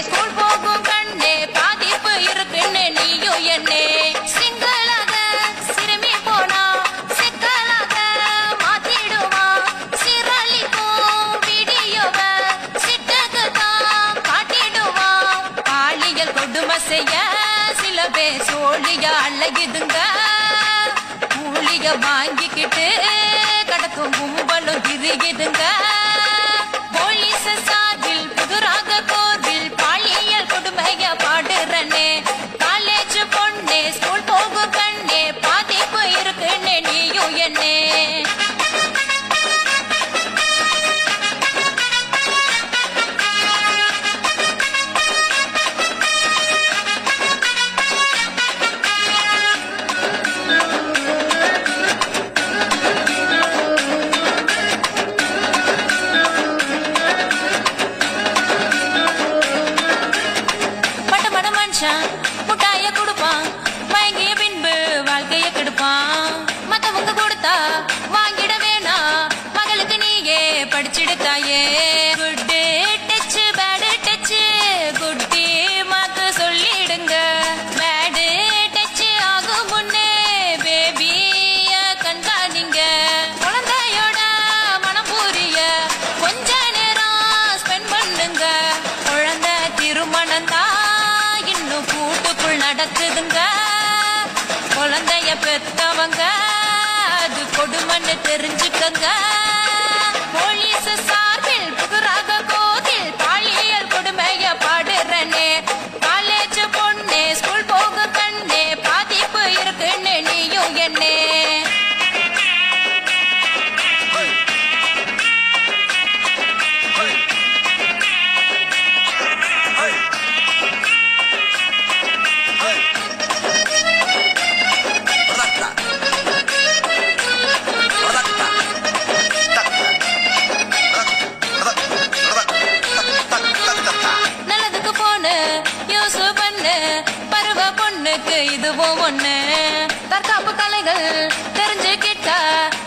School போகும் கண்ணே பாதிப்பு இருக்குன்னு நீயும் என்னே. சிங்களாக சிறுமி போனா சிக்கலாக மாத்திடுவா சிரளிக்கும் வீடியோவ சிட்டக்கு தான் காட்டிடுவா பாலியல் கொடுமை செய்ய சில பேர் சோழியா அழகிதுங்க. கூலிய வாங்கிக்கிட்டு கடத்தும் கும்பலும் திரிகிதுங்க மட மனுஷன் முட்டாய கொடுப்பான் மயங்கிய பின்பு வாழ்க்கைய கெடுப்பான். மத்தவங்க கொடுத்தா வாங்கிட வேணா மகளுக்கு நீயே படிச்சிடுத்தாயே. குட் டே குழந்தைய பெத்தவங்க அது கொடுமன்னு தெரிஞ்சுக்கங்க. போலீஸ் சார்பில் புதுராக என்னவோ ஒண்ணு. தற்காப்பு கலைகள் தெரிஞ்சு கிட்ட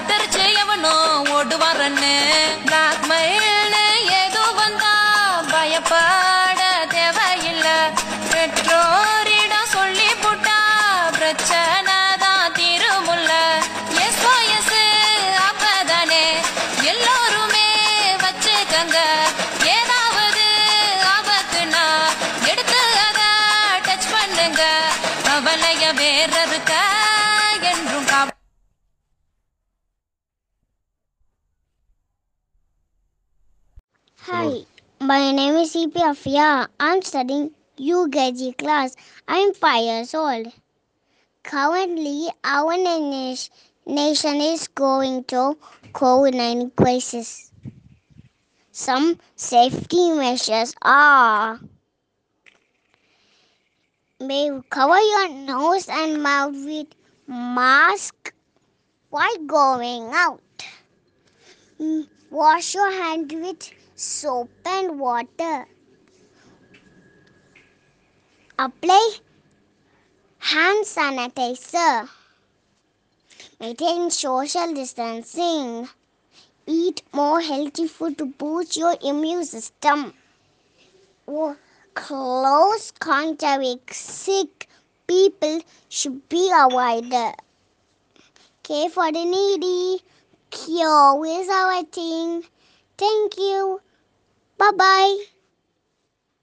தெரிச்சு எவனோ ஓடுவாரன்னு. பிளாக் மயில்னு ஏதோ வந்தா பயப்பா. Hi, my name is CP Afia. I'm studying UKG class. I'm five years old. Currently, our nation is going through COVID-19 crisis. Some safety measures are may cover your nose and mouth with mask while going out. Mm, Wash your hand with soap and water. Apply hand sanitizer. Maintain social distancing. Eat more healthy food to boost your immune system. Close contact with sick people should be avoided. Care for the needy. Cure is our thing. Thank you. Bye bye.